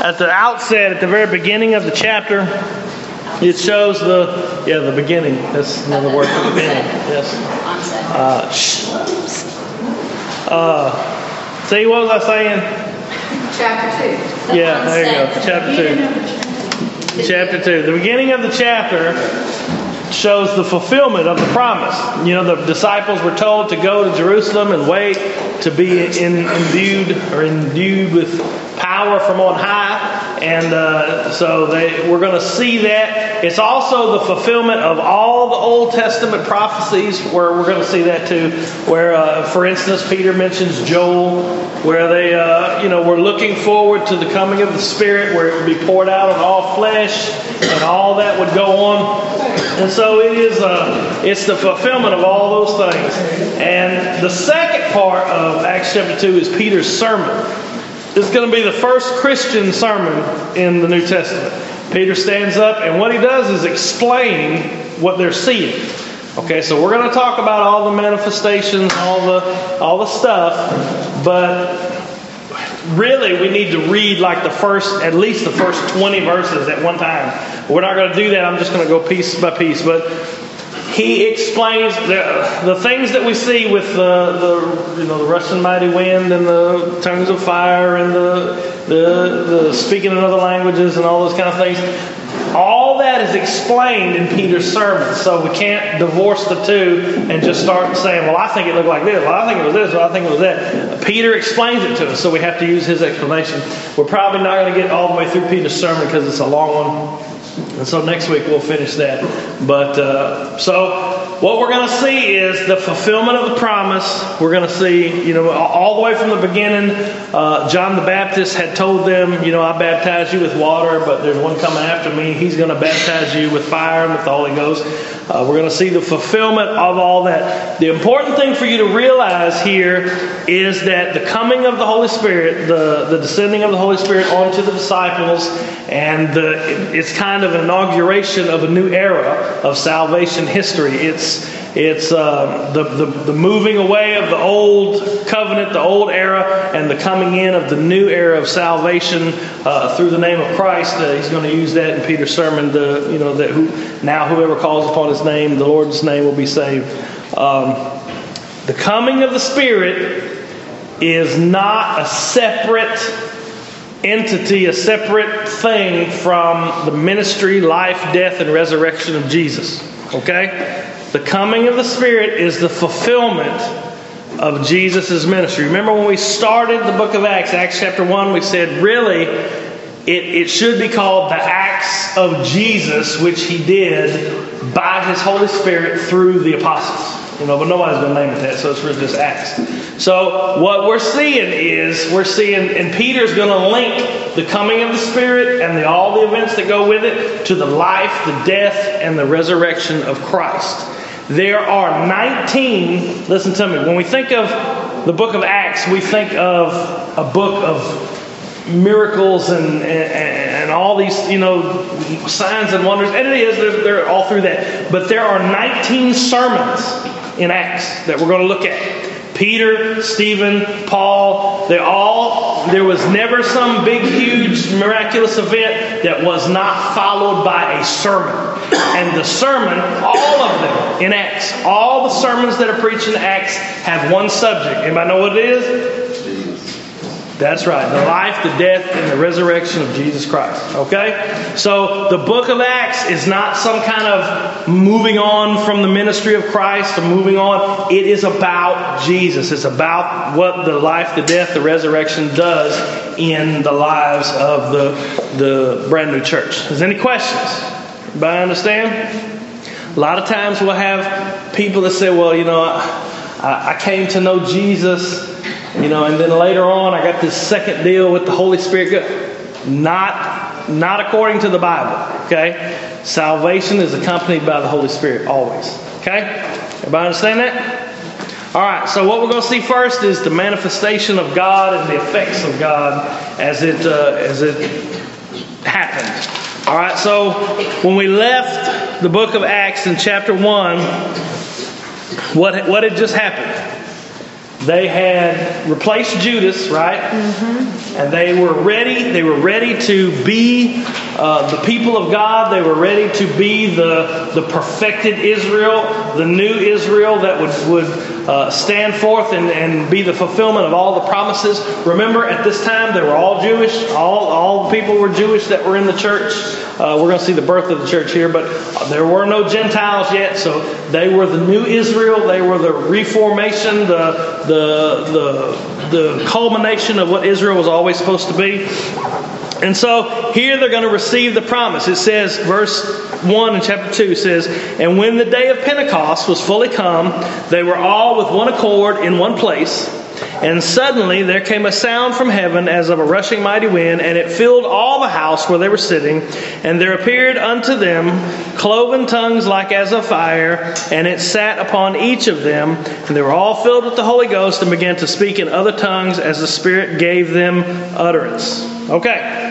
at the outset, at the very beginning of the chapter, it shows the yeah the beginning. That's another word for the beginning. Yes. Uh, shh. Uh, see what was I saying? Chapter two. Yeah, there you go. Chapter two. Chapter two. The beginning of the chapter shows the fulfillment of the promise. You know, the disciples were told to go to Jerusalem and wait to be in, imbued or endued with power from on high. And uh, so they, we're going to see that. It's also the fulfillment of all the Old Testament prophecies, where we're going to see that too. Where, uh, for instance, Peter mentions Joel, where they, uh, you know, we're looking forward to the coming of the Spirit, where it would be poured out on all flesh, and all that would go on. And so it is, uh, it's the fulfillment of all those things. And the second part of Acts chapter 2 is Peter's sermon. It's going to be the first Christian sermon in the New Testament. Peter stands up, and what he does is explain what they're seeing. Okay, so we're going to talk about all the manifestations, all the all the stuff, but really we need to read like the first, at least the first 20 verses at one time. We're not going to do that. I'm just going to go piece by piece, but he explains the, the things that we see with the, the, you know, the rushing mighty wind and the tongues of fire and the, the, the speaking in other languages and all those kind of things. All that is explained in Peter's sermon, so we can't divorce the two and just start saying, "Well, I think it looked like this. Well, I think it was this. Well, I think it was that." Peter explains it to us, so we have to use his explanation. We're probably not going to get all the way through Peter's sermon because it's a long one. And so next week we'll finish that. But uh, so what we're going to see is the fulfillment of the promise. We're going to see, you know, all the way from the beginning. Uh, John the Baptist had told them, you know, I baptize you with water, but there's one coming after me. He's going to baptize you with fire and with the Holy Ghost. Uh, we're going to see the fulfillment of all that. The important thing for you to realize here is that the coming of the Holy Spirit, the, the descending of the Holy Spirit onto the disciples, and the, it's kind of an inauguration of a new era of salvation history. It's it's uh, the, the, the moving away of the old covenant, the old era, and the coming in of the new era of salvation uh, through the name of Christ. Uh, he's going to use that in Peter's sermon. The, you know that who, now whoever calls upon His name, the Lord's name will be saved. Um, the coming of the Spirit is not a separate entity, a separate thing from the ministry, life, death, and resurrection of Jesus. Okay? The coming of the Spirit is the fulfillment of Jesus' ministry. Remember when we started the book of Acts, Acts chapter 1, we said really it, it should be called the Acts of Jesus, which he did by his Holy Spirit through the apostles. You know, but nobody's going to name it that, so it's really just Acts. So what we're seeing is we're seeing, and Peter's going to link the coming of the Spirit and the, all the events that go with it to the life, the death, and the resurrection of Christ. There are 19, listen to me, when we think of the book of Acts, we think of a book of miracles and, and, and all these, you know, signs and wonders. And it is, they're, they're all through that. But there are 19 sermons in Acts that we're going to look at. Peter, Stephen, Paul, they all, there was never some big, huge, miraculous event that was not followed by a sermon. And the sermon, all of them in Acts, all the sermons that are preached in Acts have one subject. Anybody know what it is? That's right. The life, the death, and the resurrection of Jesus Christ. Okay? So the book of Acts is not some kind of moving on from the ministry of Christ or moving on. It is about Jesus. It's about what the life, the death, the resurrection does in the lives of the, the brand new church. Is any questions? Everybody understand? A lot of times we'll have people that say, well, you know, I, I came to know Jesus you know, and then later on, I got this second deal with the Holy Spirit. Not, not according to the Bible. Okay, salvation is accompanied by the Holy Spirit always. Okay, everybody understand that? All right. So what we're going to see first is the manifestation of God and the effects of God as it uh, as it happened. All right. So when we left the book of Acts in chapter one, what what had just happened? They had replaced Judas, right? And they were ready. They were ready to be uh, the people of God. They were ready to be the the perfected Israel, the new Israel that would would uh, stand forth and, and be the fulfillment of all the promises. Remember, at this time they were all Jewish. All all the people were Jewish that were in the church. Uh, we're going to see the birth of the church here, but there were no Gentiles yet, so they were the new Israel. They were the reformation, the the the the culmination of what Israel was always supposed to be. And so here they're going to receive the promise. It says, verse 1 in chapter 2 says, And when the day of Pentecost was fully come, they were all with one accord in one place. And suddenly there came a sound from heaven as of a rushing mighty wind, and it filled all the house where they were sitting. And there appeared unto them cloven tongues like as of fire, and it sat upon each of them. And they were all filled with the Holy Ghost and began to speak in other tongues as the Spirit gave them utterance. Okay.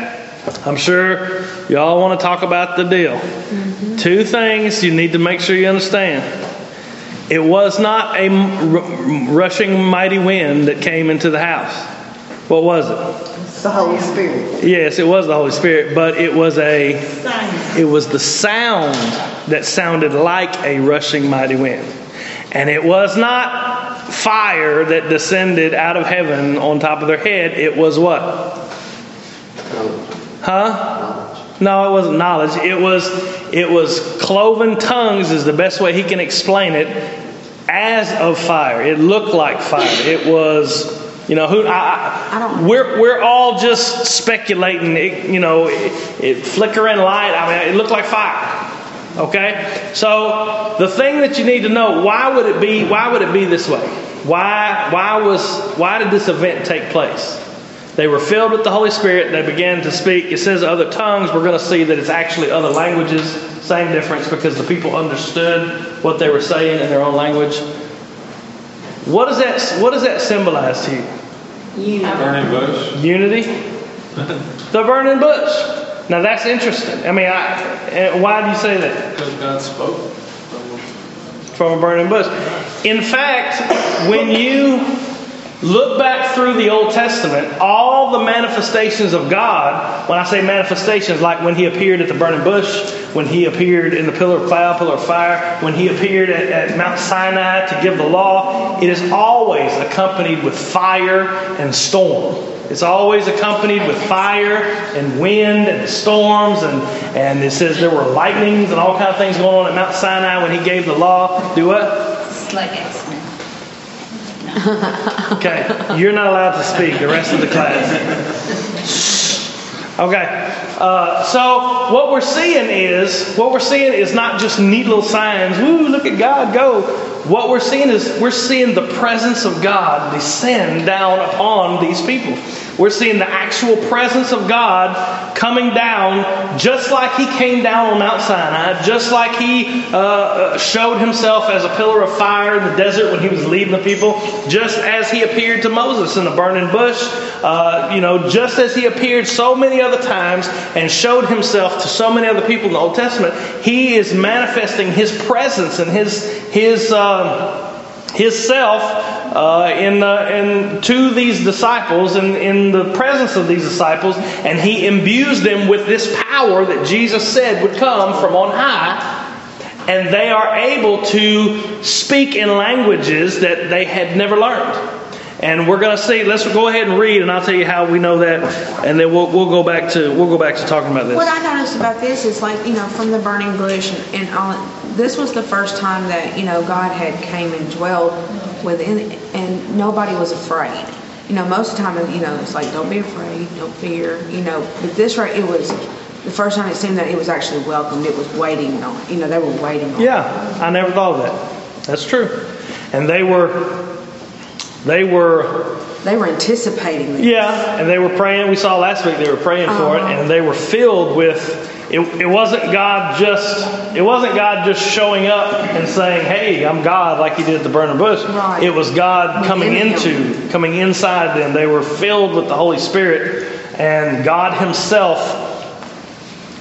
I'm sure y'all want to talk about the deal. Mm-hmm. Two things you need to make sure you understand. It was not a r- rushing mighty wind that came into the house. What was it? It's the Holy Spirit. Yes, it was the Holy Spirit, but it was a it was the sound that sounded like a rushing mighty wind. And it was not fire that descended out of heaven on top of their head. It was what? Huh? No, it wasn't knowledge. It was it was cloven tongues is the best way he can explain it as of fire. It looked like fire. It was you know who I, I, I don't- we're we're all just speculating. It, you know, it, it flickering light. I mean, it looked like fire. Okay, so the thing that you need to know why would it be why would it be this way? Why why was why did this event take place? They were filled with the Holy Spirit. They began to speak. It says other tongues. We're going to see that it's actually other languages. Same difference because the people understood what they were saying in their own language. What does that What does that symbolize to you? Burning bush. Unity. the burning bush. Now that's interesting. I mean, I, eh, why do you say that? Because God spoke. from a burning bush. In fact, when you look back through the Old Testament, all the manifestations of God, when I say manifestations, like when he appeared at the burning bush, when he appeared in the pillar of cloud, pillar of fire, when he appeared at, at Mount Sinai to give the law, it is always accompanied with fire and storm. It's always accompanied with fire and wind and storms, and, and it says there were lightnings and all kind of things going on at Mount Sinai when he gave the law. Do what? X-Men. Okay, you're not allowed to speak. The rest of the class. Okay, uh, so what we're seeing is what we're seeing is not just neat little signs. Woo! Look at God go. What we're seeing is we're seeing the presence of God descend down upon these people. We're seeing the actual presence of God coming down, just like He came down on Mount Sinai, just like He uh, uh, showed Himself as a pillar of fire in the desert when He was leading the people, just as He appeared to Moses in the burning bush, uh, you know, just as He appeared so many other times and showed Himself to so many other people in the Old Testament. He is manifesting His presence and His His. Um, his self uh, in, the, in to these disciples in, in the presence of these disciples and he imbues them with this power that jesus said would come from on high and they are able to speak in languages that they had never learned. And we're going to see let's go ahead and read and i'll tell you how we know that and then we'll, we'll go back to we'll go back to talking about this. What I noticed about this is like, you know, from the burning bush and, and all, this was the first time that, you know, God had came and dwelled within, and nobody was afraid. You know, most of the time, you know, it's like, don't be afraid, don't fear, you know, but this right, it was, the first time it seemed that it was actually welcomed, it was waiting on, you know, they were waiting on. Yeah, I never thought of that. That's true. And they were, they were, They were anticipating it. yeah, and they were praying. We saw last week they were praying for it, Uh-huh. and they were filled with. It, it wasn't God just. It wasn't God just showing up and saying, "Hey, I'm God," like He did at the burning bush. Right. It was God coming into, coming inside them. They were filled with the Holy Spirit, and God Himself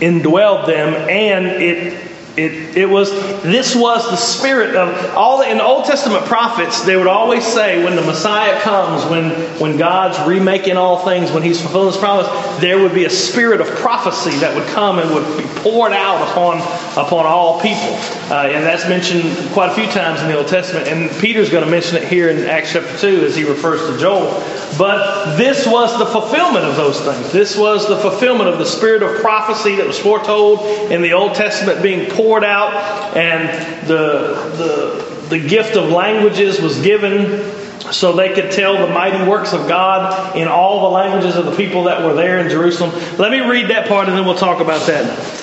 indwelled them, and it It, it was this was the spirit of all in the Old Testament prophets. They would always say when the Messiah comes, when when God's remaking all things, when He's fulfilling His promise, there would be a spirit of prophecy that would come and would be poured out upon upon all people. Uh, and that's mentioned quite a few times in the Old Testament. And Peter's going to mention it here in Acts chapter two as he refers to Joel. But this was the fulfillment of those things. This was the fulfillment of the spirit of prophecy that was foretold in the Old Testament being poured out, and the, the, the gift of languages was given so they could tell the mighty works of God in all the languages of the people that were there in Jerusalem. Let me read that part and then we'll talk about that.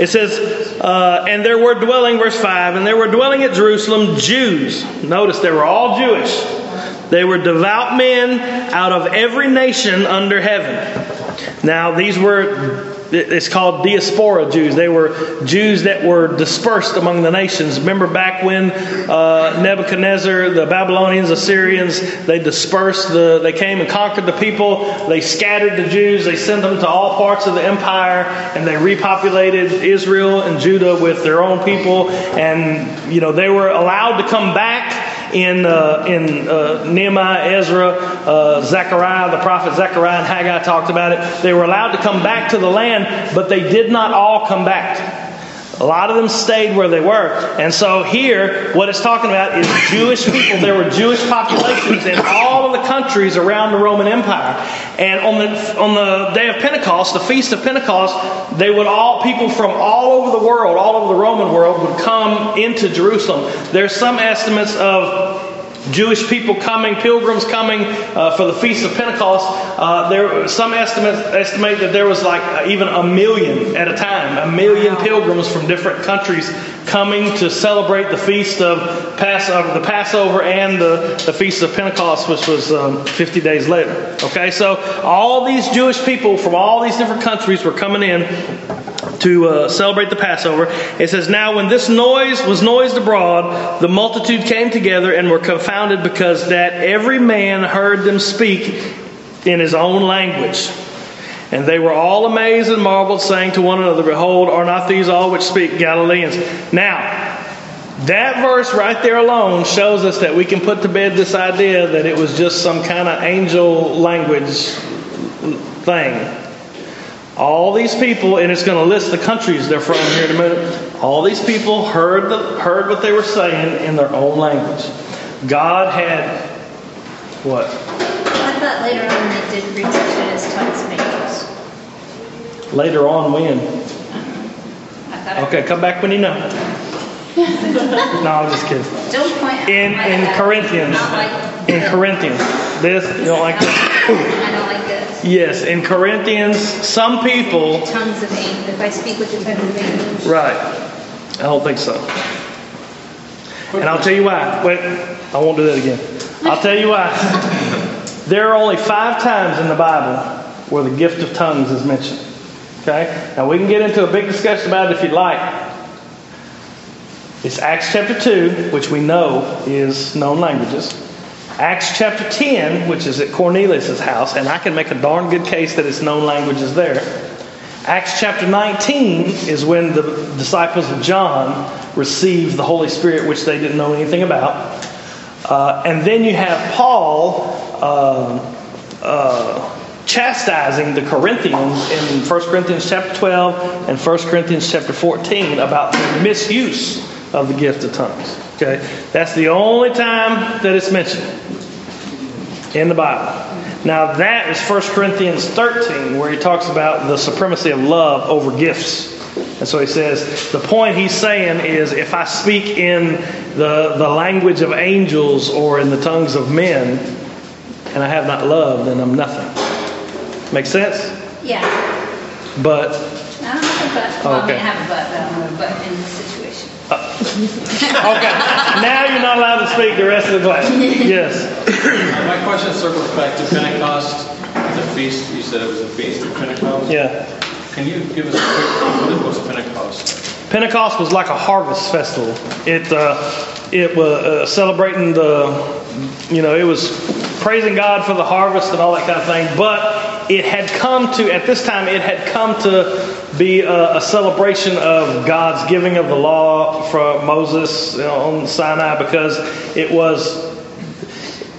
It says, uh, and there were dwelling, verse 5, and there were dwelling at Jerusalem Jews. Notice they were all Jewish. They were devout men out of every nation under heaven. Now, these were it's called diaspora Jews. They were Jews that were dispersed among the nations. Remember back when uh, Nebuchadnezzar, the Babylonians, Assyrians, they dispersed the, they came and conquered the people. They scattered the Jews. They sent them to all parts of the empire, and they repopulated Israel and Judah with their own people. And you know they were allowed to come back in, uh, in uh, Nehemiah, Ezra, uh, Zechariah, the prophet Zechariah and Haggai talked about it. They were allowed to come back to the land, but they did not all come back. A lot of them stayed where they were. And so here, what it's talking about is Jewish people. There were Jewish populations in all of the countries around the Roman Empire. And on the, on the day of Pentecost, the feast of Pentecost, they would all, people from all over the world, all over the Roman world, would come into Jerusalem. There's some estimates of Jewish people coming, pilgrims coming uh, for the Feast of Pentecost. Uh, there, some estimates estimate that there was like uh, even a million at a time, a million pilgrims from different countries coming to celebrate the feast of Pass, the Passover and the, the Feast of Pentecost, which was um, 50 days later. Okay, so all these Jewish people from all these different countries were coming in to uh, celebrate the Passover. It says, Now when this noise was noised abroad, the multitude came together and were confounded because that every man heard them speak in his own language. And they were all amazed and marveled, saying to one another, Behold, are not these all which speak Galileans? Now, that verse right there alone shows us that we can put to bed this idea that it was just some kind of angel language thing. All these people, and it's going to list the countries they're from here in a minute. All these people heard the, heard what they were saying in their own language. God had what? I thought later on they did to it as tongues of angels. Later on, when? Okay, come back when you know. no, I'm just kidding. Don't point out. In in. Corinthians, like in. Corinthians, this you don't like this? I don't like this. Yes, in Corinthians, some people. Tongues of angels. If I speak with the tongues of angels. Right. I don't think so. And I'll tell you why. Wait, I won't do that again. I'll tell you why. There are only five times in the Bible where the gift of tongues is mentioned. Okay? Now we can get into a big discussion about it if you'd like. It's Acts chapter 2, which we know is known languages. Acts chapter 10, which is at Cornelius' house, and I can make a darn good case that it's known language is there. Acts chapter 19 is when the disciples of John received the Holy Spirit, which they didn't know anything about. Uh, and then you have Paul um, uh, chastising the Corinthians in 1 Corinthians chapter 12 and 1 Corinthians chapter 14 about the misuse of the gift of tongues. Okay, that's the only time that it's mentioned in the Bible. Now that is 1 Corinthians 13, where he talks about the supremacy of love over gifts. And so he says, the point he's saying is if I speak in the, the language of angels or in the tongues of men, and I have not love, then I'm nothing. Make sense? Yeah. But I don't have a but. Well, I mean, Okay. I have a but, but I don't have a but in situation. okay, now you're not allowed to speak the rest of the class. Yes. My question circles back to Pentecost, the feast, you said it was a feast of Pentecost? Yeah. Can you give us a quick, what was Pentecost? Pentecost was like a harvest festival. It uh, it was uh, celebrating the, you know, it was praising God for the harvest and all that kind of thing. But it had come to at this time, it had come to be a, a celebration of God's giving of the law from Moses on Sinai because it was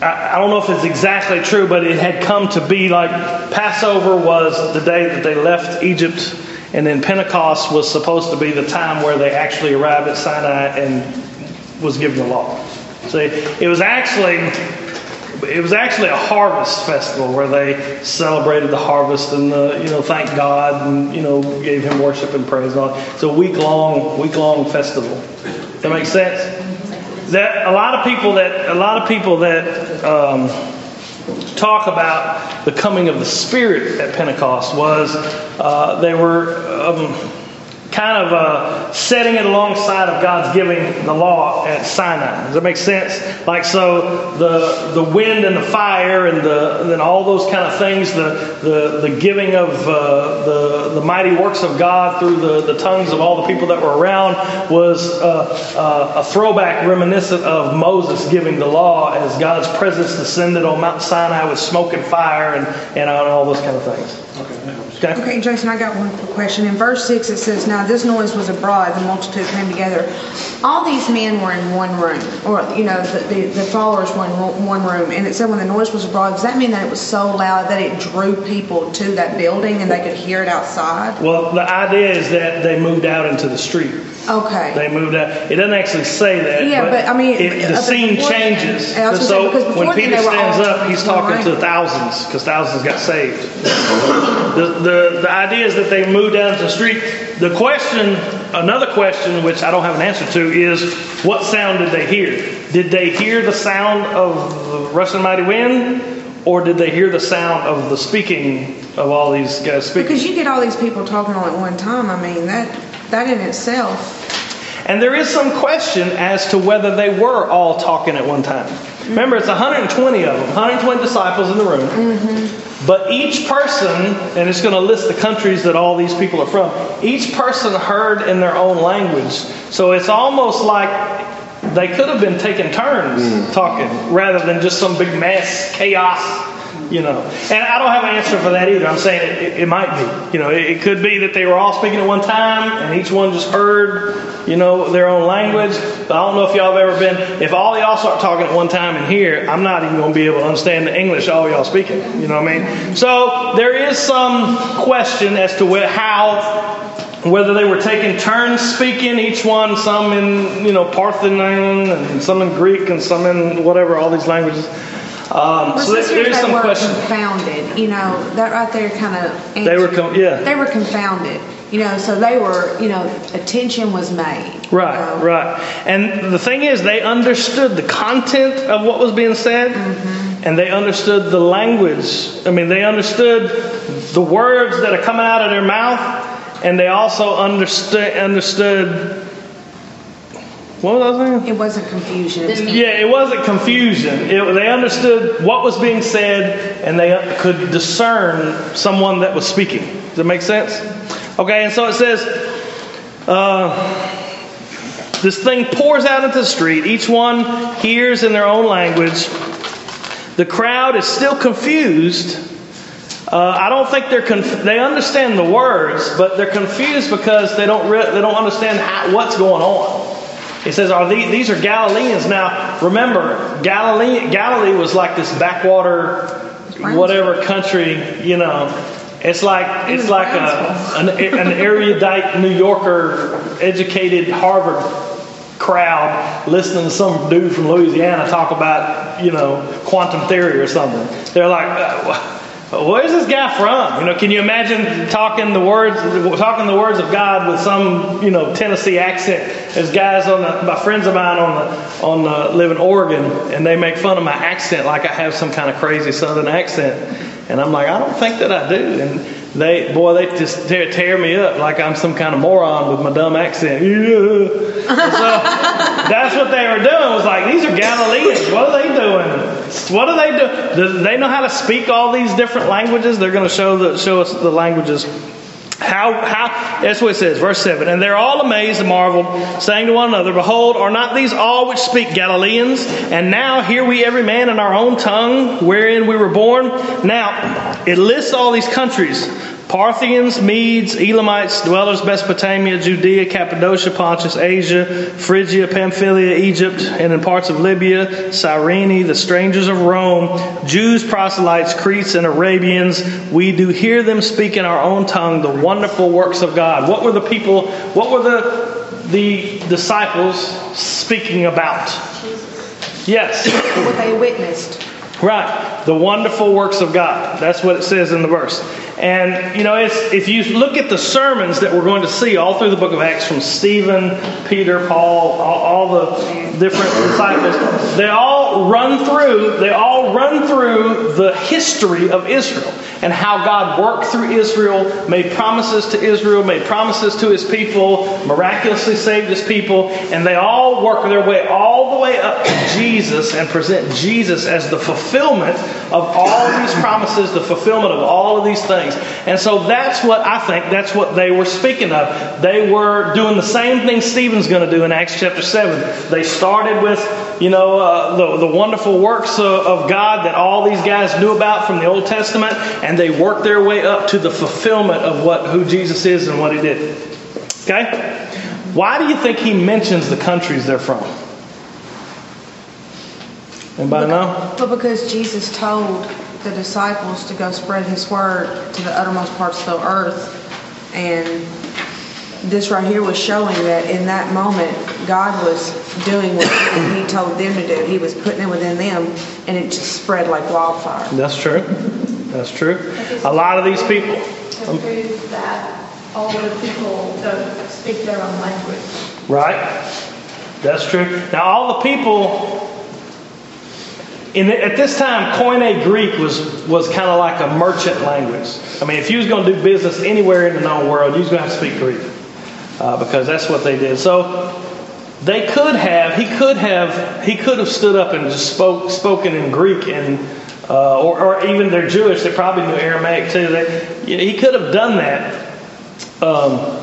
I, I don't know if it's exactly true, but it had come to be like Passover was the day that they left Egypt, and then Pentecost was supposed to be the time where they actually arrived at Sinai and was given the law. See, it was actually it was actually a harvest festival where they celebrated the harvest and the, you know thanked God and you know gave Him worship and praise. And all. It's a week long week long festival. That makes sense. That a lot of people that a lot of people that um, talk about the coming of the Spirit at Pentecost was uh, they were. Um, kind of uh, setting it alongside of God's giving the law at Sinai. Does that make sense? Like so, the the wind and the fire and the and all those kind of things, the the, the giving of uh, the the mighty works of God through the, the tongues of all the people that were around was uh, uh a throwback reminiscent of Moses giving the law as God's presence descended on Mount Sinai with smoke and fire and and all those kind of things. Okay. Okay, Jason, I got one quick question. In verse 6, it says, Now this noise was abroad, the multitude came together. All these men were in one room, or, you know, the, the, the followers were in one room. And it said when the noise was abroad, does that mean that it was so loud that it drew people to that building and they could hear it outside? Well, the idea is that they moved out into the street. Okay. They moved out. It doesn't actually say that. Yeah, but, I mean, it, the scene then- changes. I was gonna say, so because when Peter stands up, he's talking right. to thousands because thousands got saved. the, the the idea is that they moved down into the street. The question, another question, which I don't have an answer to, is what sound did they hear? Did they hear the sound of the rushing mighty wind, or did they hear the sound of the speaking of all these guys speaking? Because you get all these people talking all at one time. I mean, that that in itself. And there is some question as to whether they were all talking at one time. Remember, it's 120 of them, 120 disciples in the room. Mm-hmm. But each person, and it's going to list the countries that all these people are from, each person heard in their own language. So it's almost like they could have been taking turns mm. talking rather than just some big mass chaos. You know, and I don't have an answer for that either. I'm saying it, it, it might be. You know, it, it could be that they were all speaking at one time, and each one just heard, you know, their own language. But I don't know if y'all have ever been. If all y'all start talking at one time in here, I'm not even going to be able to understand the English all y'all speaking. You know what I mean? So there is some question as to where, how whether they were taking turns speaking, each one, some in you know Parthian and some in Greek and some in whatever, all these languages. Um, so there, there is they some were question. confounded, you know, that right there kind of. They were com- yeah. They were confounded, you know, so they were, you know, attention was made. you Right, know. right. And the thing is, they understood the content of what was being said, and they understood the language. I mean, they understood the words that are coming out of their mouth, and they also understood understood. What was I saying? It wasn't confusion. It was Yeah, it wasn't confusion. It, they understood what was being said, and they could discern someone that was speaking. Does that make sense? Okay, and so it says, uh, this thing pours out into the street. Each one hears in their own language. The crowd is still confused. Uh, I don't think they're conf- they understand the words, but they're confused because they don't re- they don't understand how, what's going on. He says, "Are these, these are Galileans?" Now, remember, Galilee Galilee was like this backwater, whatever country, you know. It's like it's like a, an, an erudite New Yorker, educated Harvard crowd listening to some dude from Louisiana talk about, you know, quantum theory or something. They're like, uh, Uh, where's this guy from? You know, can you imagine talking the words, talking the words of God with some, you know, Tennessee accent? There's guys on the, my friends of mine on the, on the, live in Oregon, and they make fun of my accent like I have some kind of crazy Southern accent, and I'm like, I don't think that I do, and they, boy, they just tear, tear me up like I'm some kind of moron with my dumb accent. Yeah. So that's what they were doing. Was like these are Galileans. What are they doing? What do they do? Do they know how to speak all these different languages? They're going to show the show us the languages. How how that's what it says, verse seven. And they're all amazed and marveled, saying to one another, Behold, are not these all which speak Galileans? And now hear we every man in our own tongue wherein we were born. Now it lists all these countries. Parthians, Medes, Elamites, dwellers Mesopotamia, Judea, Cappadocia, Pontus, Asia, Phrygia, Pamphylia, Egypt, and in parts of Libya, Cyrene, the strangers of Rome, Jews, proselytes, Cretes, and Arabians, we do hear them speak in our own tongue the wonderful works of God. What were the people, what were the the disciples speaking about? Yes. What they witnessed. Right. The wonderful works of God. That's what it says in the verse. And, you know, if you look at the sermons that we're going to see all through the book of Acts from Stephen, Peter, Paul, all, all the different disciples, they all run through, they all run through the history of Israel and how God worked through Israel, made promises to Israel, made promises to his people, miraculously saved his people, and they all work their way all the way up to Jesus and present Jesus as the fulfillment of all these promises, the fulfillment of all of these things. And so that's what I think, that's what they were speaking of. They were doing the same thing Stephen's going to do in Acts chapter 7. They started with, you know, uh, the, the wonderful works of, of God that all these guys knew about from the Old Testament, and they worked their way up to the fulfillment of what who Jesus is and what he did. Okay? Why do you think he mentions the countries they're from? Anybody know? But because Jesus told the disciples to go spread his word to the uttermost parts of the earth, and this right here was showing that in that moment, God was doing what he told them to do. He was putting it within them, and it just spread like wildfire. That's true. That's true. A lot of these people. To prove that all the people don't speak their own language. Right? That's true. Now, all the people in the, at this time, Koine Greek was was kind of like a merchant language. I mean, if you was going to do business anywhere in the known world, you was going to have to speak Greek uh, because that's what they did. So they could have, he could have, he could have stood up and just spoke spoken in Greek and. Uh, or, or even they're Jewish, they probably knew Aramaic too. They, he could have done that. Um,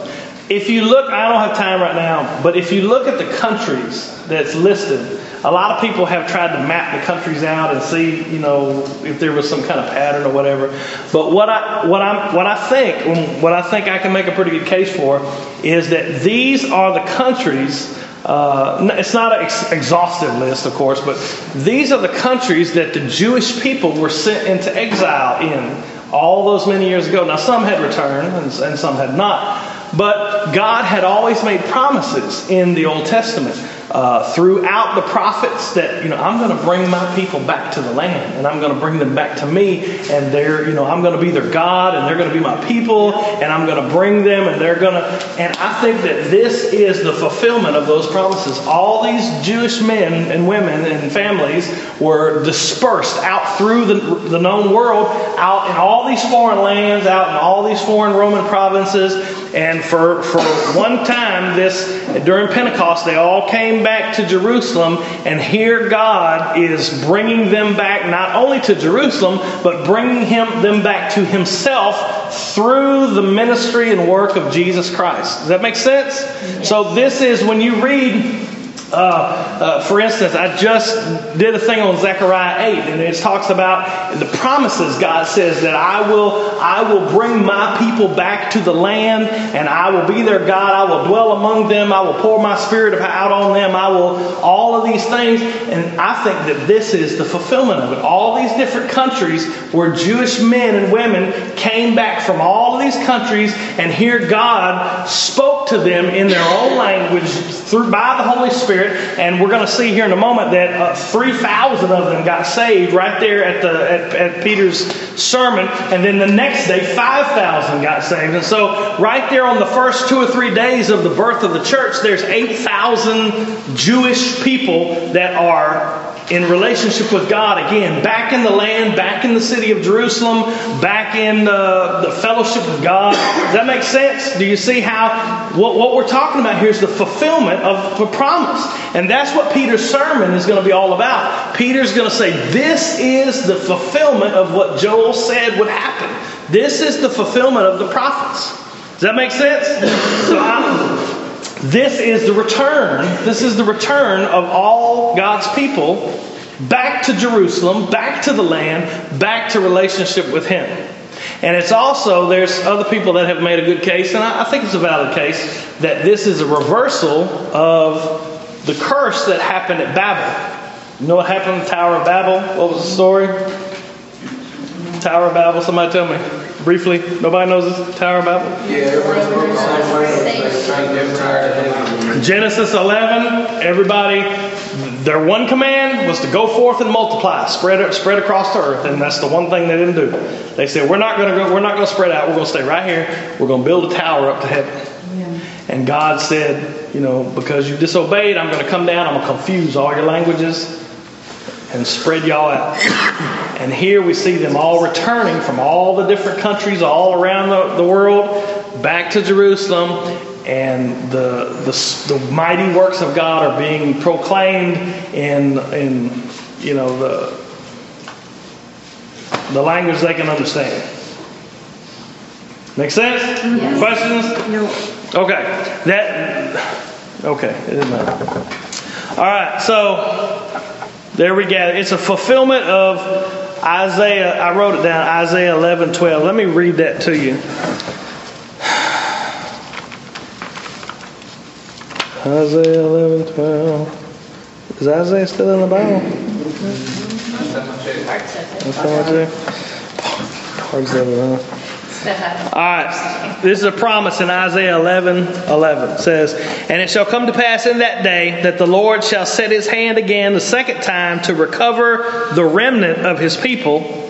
if you look, I don't have time right now, but if you look at the countries that's listed, a lot of people have tried to map the countries out and see, you know, if there was some kind of pattern or whatever. But what I what I what I think what I think I can make a pretty good case for is that these are the countries. Uh, it's not an ex- exhaustive list, of course, but these are the countries that the Jewish people were sent into exile in all those many years ago. Now, some had returned and, and some had not. But God had always made promises in the Old Testament uh, throughout the prophets that, you know, I'm going to bring my people back to the land and I'm going to bring them back to me and they're, you know, I'm going to be their God and they're going to be my people and I'm going to bring them and they're going to, and I think that this is the fulfillment of those promises. All these Jewish men and women and families were dispersed out through the, the known world, out in all these foreign lands, out in all these foreign Roman provinces, and for, for one time, this during Pentecost, they all came back to Jerusalem, and here God is bringing them back not only to Jerusalem, but bringing him, them back to Himself through the ministry and work of Jesus Christ. Does that make sense? So, this is when you read uh, uh, for instance, I just did a thing on Zechariah 8, and it talks about the promises God says that I will, I will bring my people back to the land, and I will be their God. I will dwell among them. I will pour my spirit out on them. I will, all of these things. And I think that this is the fulfillment of it. All these different countries where Jewish men and women came back from all of these countries, and here God spoke to them in their own language through by the Holy Spirit. And we're going to see here in a moment that uh, 3,000 of them got saved right there at, the, at, at Peter's sermon. And then the next day, 5,000 got saved. And so, right there on the first two or three days of the birth of the church, there's 8,000 Jewish people that are in relationship with God again, back in the land, back in the city of Jerusalem, back in the, the fellowship of God. Does that make sense? Do you see how what, what we're talking about here is the fulfillment of the promise? And that's what Peter's sermon is going to be all about. Peter's going to say, This is the fulfillment of what Joel said would happen. This is the fulfillment of the prophets. Does that make sense? So I, this is the return. This is the return of all God's people back to Jerusalem, back to the land, back to relationship with Him. And it's also, there's other people that have made a good case, and I, think it's a valid case, that this is a reversal of the curse that happened at Babel. You know what happened in the Tower of Babel? What was the story? Tower of Babel, somebody tell me briefly. Nobody knows this Tower of Babel? Yeah, Genesis 11, everybody, their one command was to go forth and multiply, spread spread across the earth, and that's the one thing they didn't do. They said, "We're not going to go. We're not going to spread out. We're going to stay right here. We're going to build a tower up to heaven." And God said, "You know, because you disobeyed, I'm going to come down. I'm going to confuse all your languages and spread y'all out." And here we see them all returning from all the different countries all around the, the world back to Jerusalem, and the, the, the mighty works of God are being proclaimed in, in you know, the, the language they can understand. Make sense? Questions? No. Okay. That okay, it doesn't matter. All right, so there we go. It's a fulfillment of Isaiah. I wrote it down, Isaiah 11, 12. Let me read that to you. Isaiah 11, 12. Is Isaiah still in the Bible? That's I do. Parts of it. All right, this is a promise in Isaiah 11 11. It says, And it shall come to pass in that day that the Lord shall set his hand again the second time to recover the remnant of his people,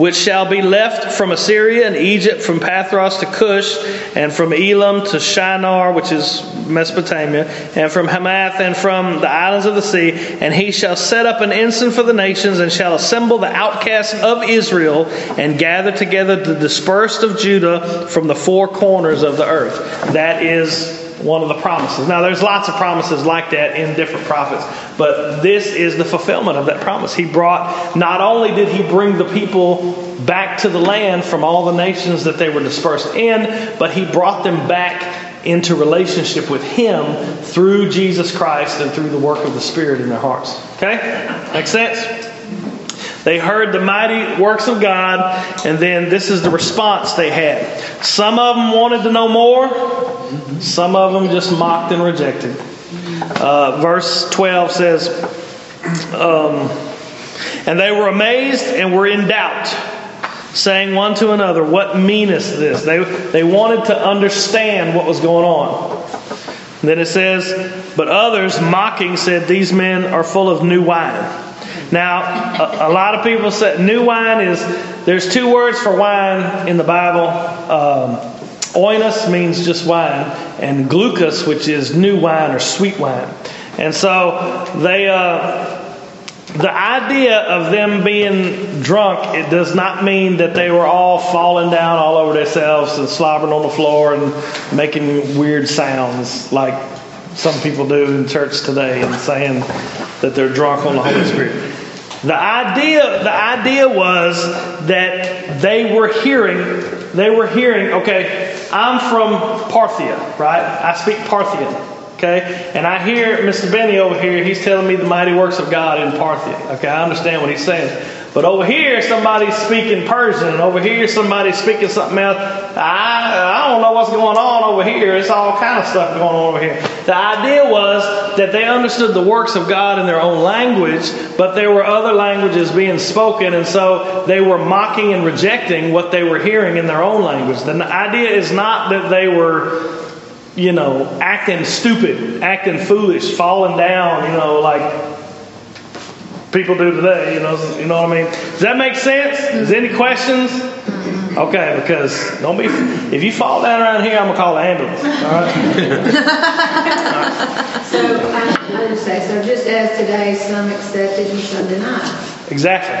which shall be left from Assyria and Egypt, from Pathros to Cush, and from Elam to Shinar, which is Mesopotamia, and from Hamath, and from the islands of the sea. And he shall set up an ensign for the nations, and shall assemble the outcasts of Israel, and gather together the dispersed of Judah from the four corners of the earth. That is one of the promises. Now, there's lots of promises like that in different prophets, but this is the fulfillment of that promise. He brought, not only did he bring the people back to the land from all the nations that they were dispersed in, but he brought them back into relationship with him through Jesus Christ and through the work of the Spirit in their hearts. Okay? Make sense? They heard the mighty works of God, and then this is the response they had. Some of them wanted to know more, some of them just mocked and rejected. Uh, verse 12 says, um, And they were amazed and were in doubt, saying one to another, What meaneth this? They, they wanted to understand what was going on. And then it says, But others, mocking, said, These men are full of new wine. Now, a, a, lot of people say new wine is, there's two words for wine in the Bible. Um, oinos means just wine, and gleukos, which is new wine or sweet wine. And so they, uh, the idea of them being drunk, it does not mean that they were all falling down all over themselves and slobbering on the floor and making weird sounds like some people do in church today and saying that they're drunk on the Holy Spirit. The idea, the idea was that they were hearing, they were hearing, okay, I'm from Parthia, right? I speak Parthian, okay? And I hear Mr. Benny over here, he's telling me the mighty works of God in Parthia, okay? I understand what he's saying. But over here, somebody's speaking Persian. Over here, somebody's speaking something else. I, I don't know what's going on over here. It's all kind of stuff going on over here. The idea was that they understood the works of God in their own language, but there were other languages being spoken, and so they were mocking and rejecting what they were hearing in their own language. The idea is not that they were, you know, acting stupid, acting foolish, falling down, you know, like people do today. You know, you know what I mean. Does that make sense? Is there any questions? Okay, because don't be. If you fall down around here, I'm gonna call the ambulance. All right. So I I understand, so just as today, some accepted and some denied. Exactly.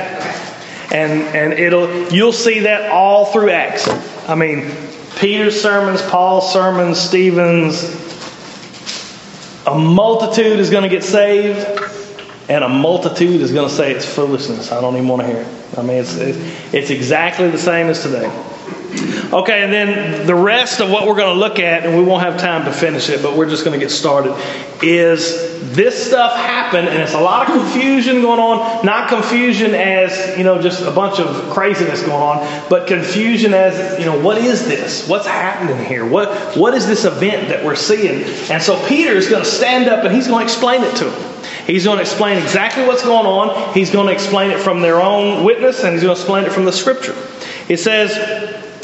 And and it'll you'll see that all through Acts. I mean, Peter's sermons, Paul's sermons, Stephen's. A multitude is going to get saved, and a multitude is going to say it's foolishness. I don't even want to hear it. I mean, it's, it's, exactly the same as today. Okay, and then the rest of what we're going to look at, and we won't have time to finish it, but we're just going to get started, is this stuff happened, and it's a lot of confusion going on. Not confusion as, you know, just a bunch of craziness going on, but confusion as, you know, what is this? What's happening here? What, what is this event that we're seeing? And so Peter is going to stand up and he's going to explain it to them. He's going to explain exactly what's going on. He's going to explain it from their own witness, and he's going to explain it from the scripture. It says,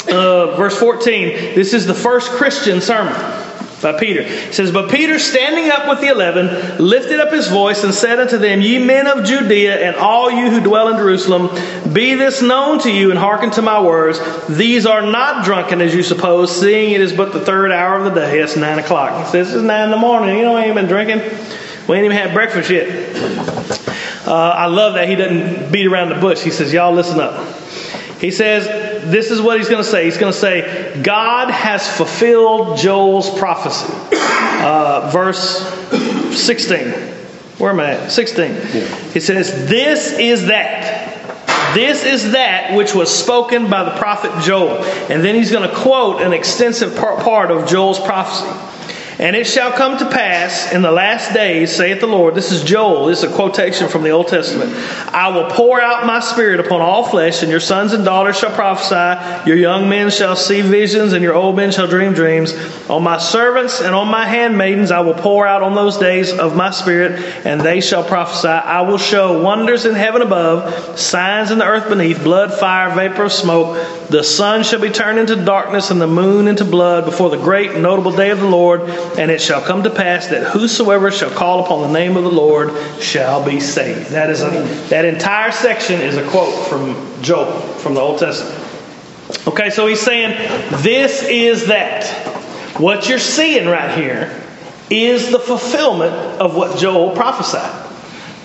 uh, verse 14, this is the first Christian sermon by Peter. It says, But Peter, standing up with the eleven, lifted up his voice and said unto them, Ye men of Judea, and all you who dwell in Jerusalem, be this known to you, and hearken to my words. These are not drunken as you suppose, seeing it is but the third hour of the day. It's nine o'clock. He says, It's nine in the morning. You know, I ain't been drinking. We ain't even had breakfast yet. Uh, I love that he doesn't beat around the bush. He says, Y'all listen up. He says, This is what he's going to say. He's going to say, God has fulfilled Joel's prophecy. Uh, verse 16. Where am I at? 16. He says, This is that. This is that which was spoken by the prophet Joel. And then he's going to quote an extensive part of Joel's prophecy. And it shall come to pass in the last days, saith the Lord. This is Joel. This is a quotation from the Old Testament. I will pour out my spirit upon all flesh, and your sons and daughters shall prophesy. Your young men shall see visions, and your old men shall dream dreams. On my servants and on my handmaidens I will pour out on those days of my spirit, and they shall prophesy. I will show wonders in heaven above, signs in the earth beneath, blood, fire, vapor of smoke. The sun shall be turned into darkness, and the moon into blood before the great and notable day of the Lord. And it shall come to pass that whosoever shall call upon the name of the Lord shall be saved. That is a, that entire section is a quote from Joel from the Old Testament. Okay, so he's saying this is that. What you're seeing right here is the fulfillment of what Joel prophesied.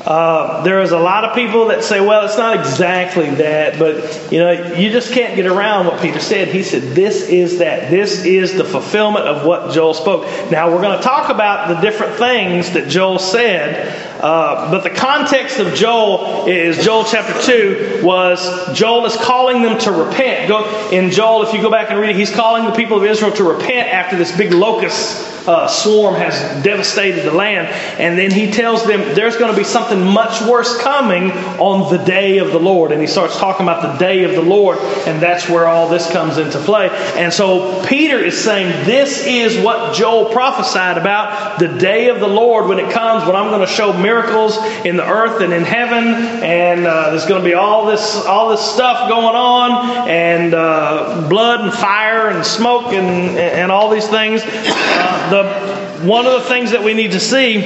Uh, there is a lot of people that say, well, it's not exactly that, but you know, you just can't get around what Peter said. He said, this is that. This is the fulfillment of what Joel spoke. Now, we're going to talk about the different things that Joel said, uh, but the context of Joel is Joel chapter 2 was Joel is calling them to repent. Go, in Joel, if you go back and read it, he's calling the people of Israel to repent after this big locust uh, swarm has devastated the land. And then he tells them there's going to be something much worse coming on the day of the Lord. And he starts talking about the day of the Lord, and that's where all this comes into play. And so Peter is saying this is what Joel prophesied about the day of the Lord when it comes, when I'm going to show miracles in the earth and in heaven, and uh, there's going to be all this all this stuff going on, and uh, blood and fire and smoke and and all these things. Uh, the one of the things that we need to see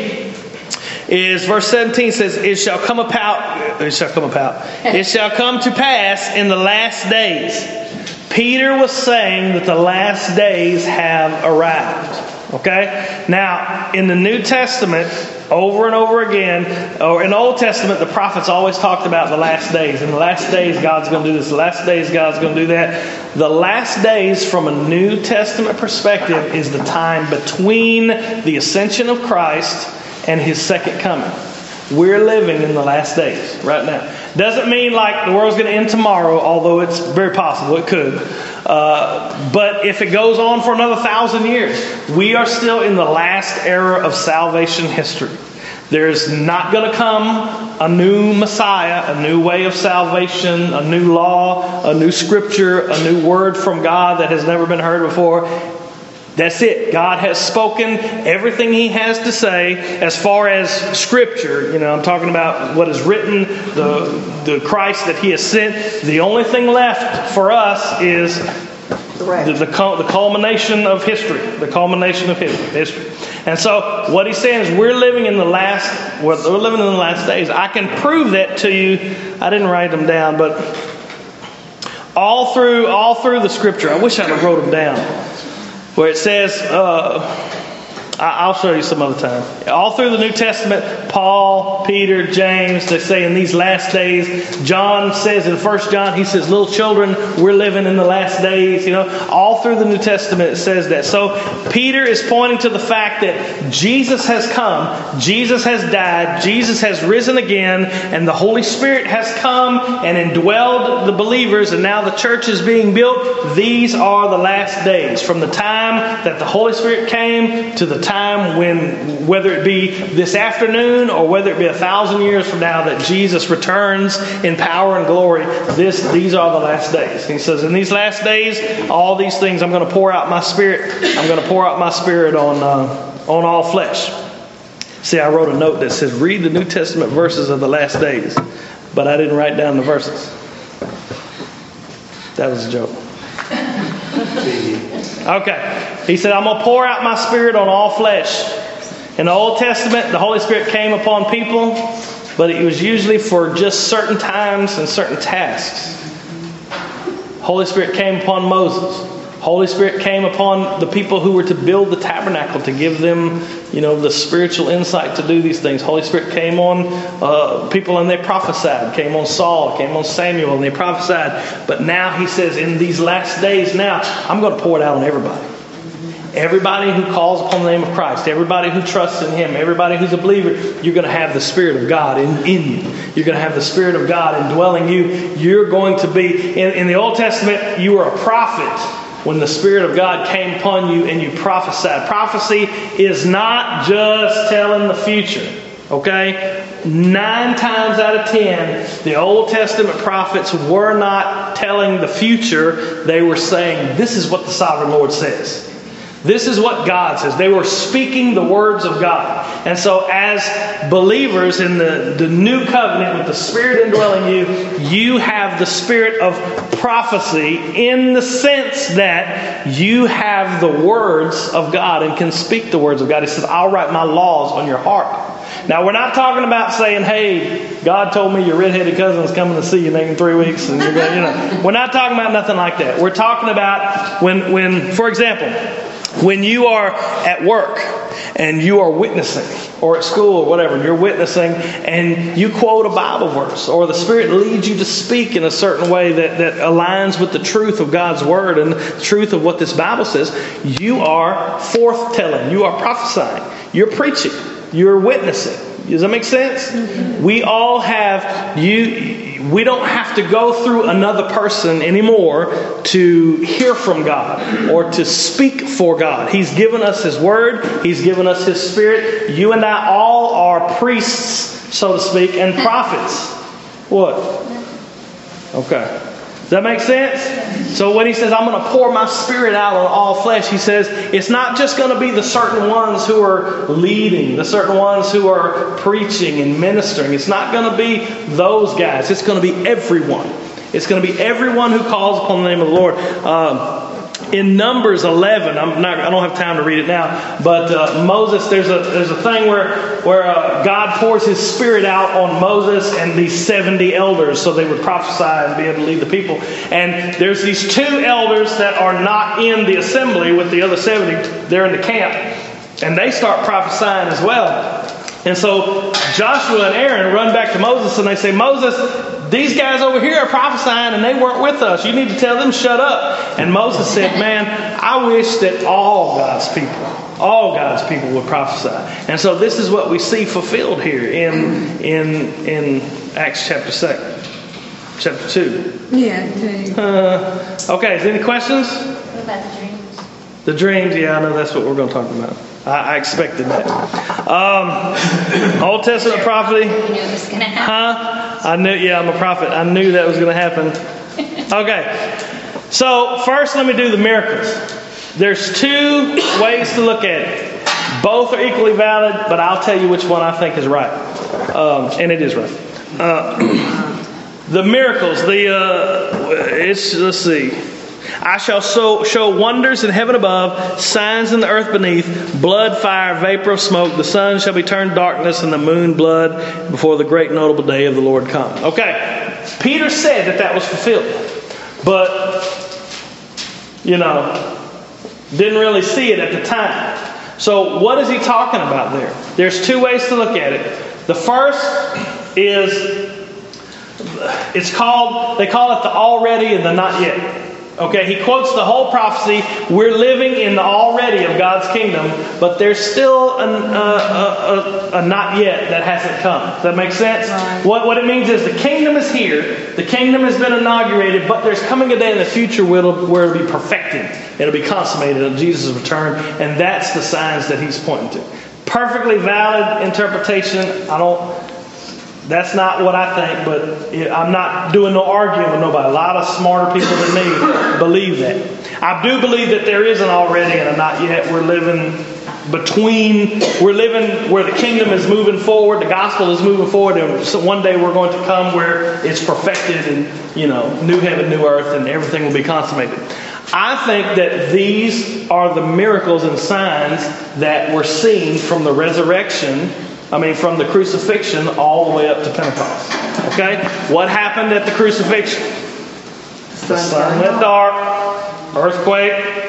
is verse 17 says, It shall come about, it shall come about, it shall come to pass in the last days. Peter was saying that the last days have arrived. Okay? Now, in the New Testament, over and over again, or in the Old Testament, the prophets always talked about the last days. In the last days, God's going to do this. The last days, God's going to do that. The last days, from a New Testament perspective, is the time between the ascension of Christ and his second coming. We're living in the last days right now. Doesn't mean like the world's going to end tomorrow, although it's very possible it could. Uh, but if it goes on for another thousand years, we are still in the last era of salvation history. There's not going to come a new Messiah, a new way of salvation, a new law, a new scripture, a new word from God that has never been heard before. That's it. God has spoken everything He has to say as far as Scripture. You know, I'm talking about what is written, the, the Christ that He has sent. The only thing left for us is the, the, the culmination of history. The culmination of history. And so, what He's saying is, we're living in the last. We're living in the last days. I can prove that to you. I didn't write them down, but all through all through the Scripture. I wish I'd have wrote them down where it says, uh, I'll show you some other time. All through the New Testament, Paul, Peter, James, they say in these last days. John says in 1 John, he says, little children, we're living in the last days. You know, all through the New Testament it says that. So Peter is pointing to the fact that Jesus has come, Jesus has died, Jesus has risen again, and the Holy Spirit has come and indwelled the believers, and now the church is being built. These are the last days. From the time that the Holy Spirit came to the time when, whether it be this afternoon or whether it be a thousand years from now, that Jesus returns in power and glory, this, these are the last days. He says, In these last days, all these things, I'm going to pour out my spirit. I'm going to pour out my spirit on, uh, on all flesh. See, I wrote a note that says, read the New Testament verses of the last days, but I didn't write down the verses. That was a joke. Okay. He said, I'm going to pour out my spirit on all flesh. In the Old Testament, the Holy Spirit came upon people, but it was usually for just certain times and certain tasks. Holy Spirit came upon Moses. Holy Spirit came upon the people who were to build the tabernacle to give them, you know, the spiritual insight to do these things. Holy Spirit came on uh, people and they prophesied. Came on Saul, came on Samuel, and they prophesied. But now he says, in these last days, now I'm going to pour it out on everybody. Everybody who calls upon the name of Christ, everybody who trusts in Him, everybody who's a believer, you're going to have the Spirit of God in, in you. You're going to have the Spirit of God indwelling you. You're going to be, in, in the Old Testament, you were a prophet when the Spirit of God came upon you and you prophesied. Prophecy is not just telling the future, okay? Nine times out of ten, the Old Testament prophets were not telling the future, they were saying, This is what the sovereign Lord says. This is what God says. They were speaking the words of God. And so, as believers in the, the new covenant with the Spirit indwelling you, you have the spirit of prophecy in the sense that you have the words of God and can speak the words of God. He says, I'll write my laws on your heart. Now, we're not talking about saying, hey, God told me your redheaded cousin's coming to see you in three weeks. And you're going you know. We're not talking about nothing like that. We're talking about when, when for example, when you are at work and you are witnessing, or at school or whatever, you're witnessing and you quote a Bible verse, or the Spirit leads you to speak in a certain way that, that aligns with the truth of God's Word and the truth of what this Bible says, you are forth telling, you are prophesying, you're preaching, you're witnessing. Does that make sense? Mm-hmm. We all have you we don't have to go through another person anymore to hear from God or to speak for God. He's given us His Word, He's given us His Spirit. You and I all are priests, so to speak, and prophets. What? Okay. Does that make sense? So when he says, I'm going to pour my spirit out on all flesh, he says, it's not just going to be the certain ones who are leading, the certain ones who are preaching and ministering. It's not going to be those guys. It's going to be everyone. It's going to be everyone who calls upon the name of the Lord. Um, in Numbers 11, I'm not, I don't have time to read it now, but uh, Moses, there's a, there's a thing where, where uh, God pours his spirit out on Moses and these 70 elders so they would prophesy and be able to lead the people. And there's these two elders that are not in the assembly with the other 70, they're in the camp, and they start prophesying as well. And so Joshua and Aaron run back to Moses and they say, Moses, these guys over here are prophesying and they weren't with us. You need to tell them shut up. And Moses said, Man, I wish that all God's people, all God's people would prophesy. And so this is what we see fulfilled here in in in Acts chapter six, chapter two. Yeah, too. Uh, okay, is there any questions? What about the dreams? The dreams, yeah, I know that's what we're going to talk about. I, I expected that. Um, Old Testament prophecy. You knew it going to happen. Huh? I knew, yeah, I'm a prophet. I knew that was going to happen. Okay. So, first, let me do the miracles. There's two ways to look at it. Both are equally valid, but I'll tell you which one I think is right. Um, and it is right. Uh, the miracles, the, uh, it's, let's see. I shall show, show wonders in heaven above, signs in the earth beneath, blood, fire, vapor of smoke. The sun shall be turned darkness and the moon blood before the great notable day of the Lord come. Okay, Peter said that that was fulfilled, but, you know, didn't really see it at the time. So, what is he talking about there? There's two ways to look at it. The first is it's called, they call it the already and the not yet. Okay, he quotes the whole prophecy. We're living in the already of God's kingdom, but there's still an, uh, a, a, a not yet that hasn't come. Does that make sense? Right. What, what it means is the kingdom is here, the kingdom has been inaugurated, but there's coming a day in the future where it'll, where it'll be perfected, it'll be consummated at Jesus' return, and that's the signs that he's pointing to. Perfectly valid interpretation. I don't. That's not what I think, but I'm not doing no arguing with nobody. A lot of smarter people than me believe that. I do believe that there is an already and a not yet. We're living between, we're living where the kingdom is moving forward, the gospel is moving forward, and so one day we're going to come where it's perfected and, you know, new heaven, new earth, and everything will be consummated. I think that these are the miracles and signs that were seen from the resurrection I mean, from the crucifixion all the way up to Pentecost. Okay? What happened at the crucifixion? The sun went dark, earthquake.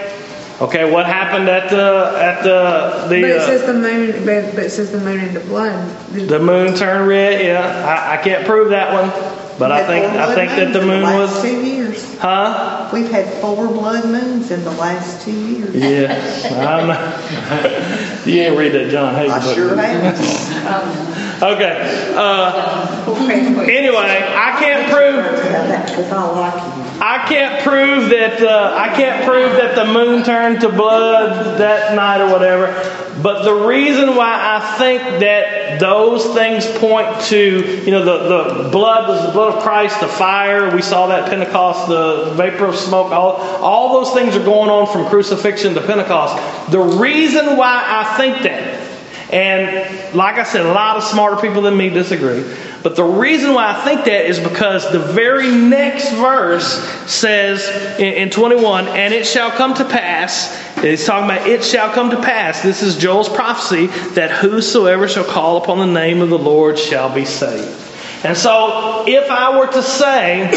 Okay, what happened at the at the But the it says uh, the moon, but, but it says the moon into blood. the moon turned red? Yeah, I, I can't prove that one, but I think I think that the moon was, Two years. huh? We've had four blood moons in the last two years. Yeah, I'm not, you ain't read that John Hagee book. sure have. Okay. Uh, anyway, I can't prove. That, because I like you. I can't prove that uh, I can't prove that the moon turned to blood that night or whatever. But the reason why I think that those things point to, you know, the, the blood was the blood of Christ, the fire, we saw that Pentecost, the vapor of smoke, all, all those things are going on from crucifixion to Pentecost. The reason why I think that and like I said, a lot of smarter people than me disagree. But the reason why I think that is because the very next verse says in, in 21, and it shall come to pass, he's talking about it shall come to pass. This is Joel's prophecy that whosoever shall call upon the name of the Lord shall be saved. And so, if I were to say,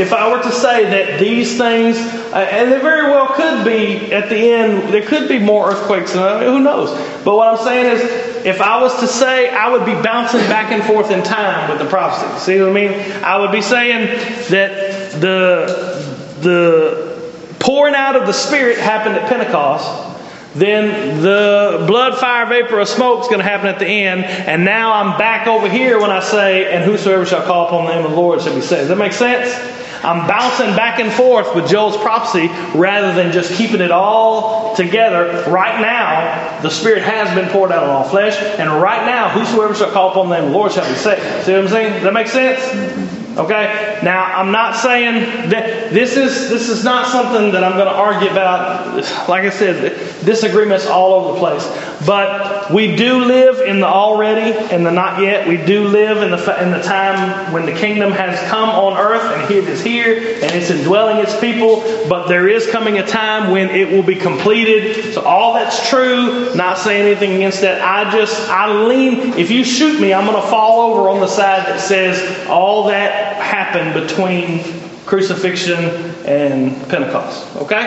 if I were to say that these things, uh, and they very well could be at the end, there could be more earthquakes, and who knows? But what I'm saying is, if I was to say, I would be bouncing back and forth in time with the prophecy. See what I mean? I would be saying that the the pouring out of the Spirit happened at Pentecost. Then the blood, fire, vapor of smoke is going to happen at the end. And now I'm back over here when I say, and whosoever shall call upon the name of the Lord shall be saved. Does that make sense? I'm bouncing back and forth with Joel's prophecy rather than just keeping it all together. Right now, the Spirit has been poured out on all flesh. And right now, whosoever shall call upon the name of the Lord shall be saved. See what I'm saying? Does that make sense? Okay. Now I'm not saying that this is this is not something that I'm going to argue about. Like I said, disagreements all over the place. But we do live in the already and the not yet. We do live in the in the time when the kingdom has come on earth and it is here and it's indwelling its people. But there is coming a time when it will be completed. So all that's true. Not saying anything against that. I just I lean. If you shoot me, I'm going to fall over on the side that says all that happened between crucifixion and Pentecost. Okay?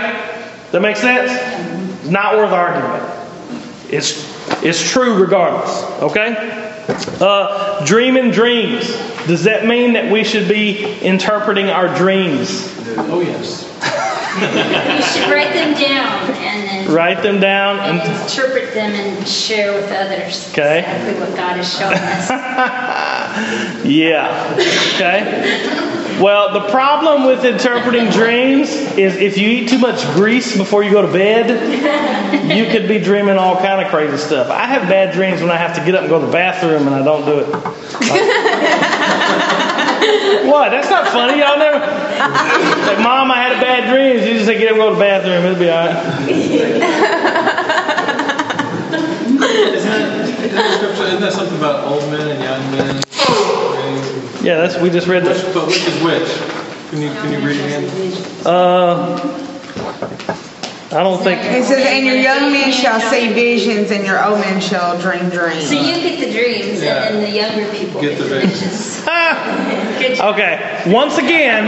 That makes sense? It's Not worth arguing. It's it's true regardless. Okay? Uh, dreaming dreams. Does that mean that we should be interpreting our dreams? Oh, yes. You should write them down and then Write them down and and interpret them and share with others. Okay. Exactly what God has shown us. Yeah. Okay. Well, the problem with interpreting dreams is if you eat too much grease before you go to bed, you could be dreaming all kind of crazy stuff. I have bad dreams when I have to get up and go to the bathroom and I don't do it. what? That's not funny. Y'all never. Like, Mom, I had a bad dream. You just say get up and go to the bathroom. It'll be all right. Isn't that, isn't that scripture, isn't that something about old men and young men? Yeah, that's we just read that. but which is which? Can you, can you read it again? Uh, I don't think. It says, and your young men shall see visions, and your old men shall dream dreams. So you get the dreams Yeah. and then the younger people Get get the the visions. visions. Ah! Okay, once again,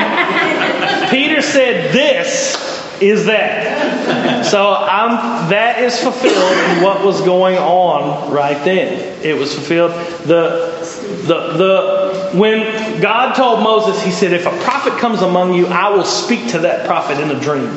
Peter said this is that. So I'm, that is fulfilled in what was going on right then. It was fulfilled. The, the, the, when God told Moses, He said, if a prophet comes among you, I will speak to that prophet in a dream.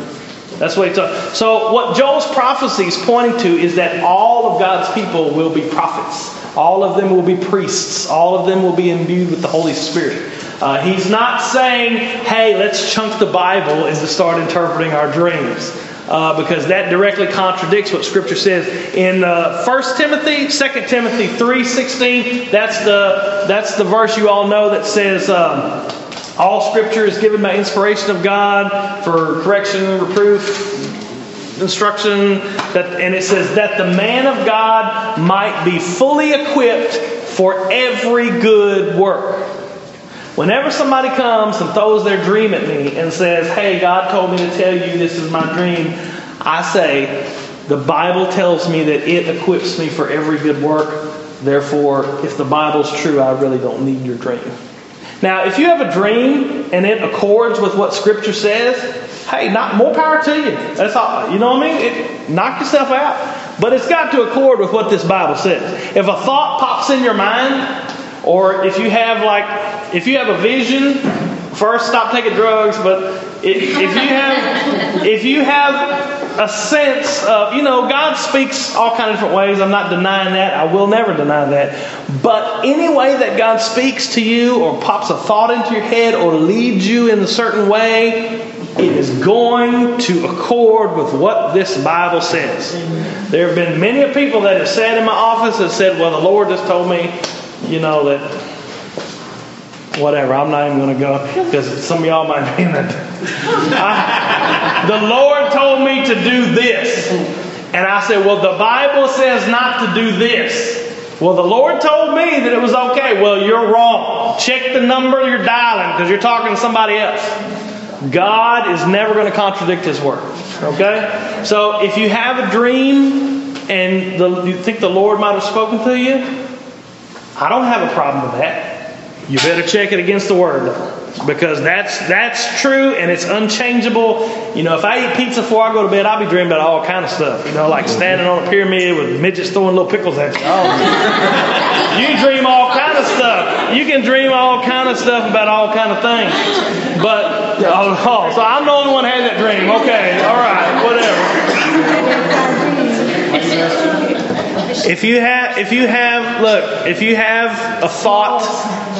That's what he told. So what Joel's prophecy is pointing to is that all of God's people will be prophets. All of them will be priests. All of them will be imbued with the Holy Spirit. Uh, he's not saying, hey, let's chunk the Bible and to start interpreting our dreams. Uh, because that directly contradicts what Scripture says in uh, 1 Timothy, 2 Timothy 3.16. That's the, that's the verse you all know that says, um, all Scripture is given by inspiration of God for correction, reproof, instruction, that, and it says that the man of God might be fully equipped for every good work. Whenever somebody comes and throws their dream at me and says, Hey, God told me to tell you this is my dream, I say, The Bible tells me that it equips me for every good work. Therefore, if the Bible's true, I really don't need your dream. Now, if you have a dream and it accords with what Scripture says, hey, not more power to you. That's all. You know what I mean? It, knock yourself out. But it's got to accord with what this Bible says. If a thought pops in your mind, or if you have like, if you have a vision, first stop taking drugs. But if, if you have, if you have a sense of, you know, God speaks all kind of different ways. I'm not denying that. I will never deny that. But any way that God speaks to you, or pops a thought into your head, or leads you in a certain way, it is going to accord with what this Bible says. There have been many people that have sat in my office and said, Well, the Lord just told me, you know, that whatever, I'm not even going to go because some of y'all might be in that. I, the Lord told me to do this. And I said, Well, the Bible says not to do this. Well, the Lord told me that it was okay. Well, you're wrong. Check the number you're dialing because you're talking to somebody else. God is never going to contradict His word. Okay? So if you have a dream and the, you think the Lord might have spoken to you, I don't have a problem with that. You better check it against the word though. Because that's that's true and it's unchangeable. You know, if I eat pizza before I go to bed, I'll be dreaming about all kind of stuff. You know, like mm-hmm. standing on a pyramid with midgets throwing little pickles at you. Oh. you dream all kind of stuff. You can dream all kind of stuff about all kind of things. But oh, oh so I'm the only one that had that dream. Okay, all right, whatever. If you have, if you have, look, if you have a thought,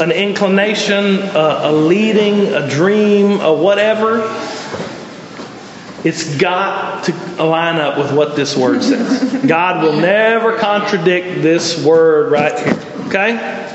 an inclination, a, a leading, a dream, a whatever, it's got to line up with what this word says. God will never contradict this word right here. Okay?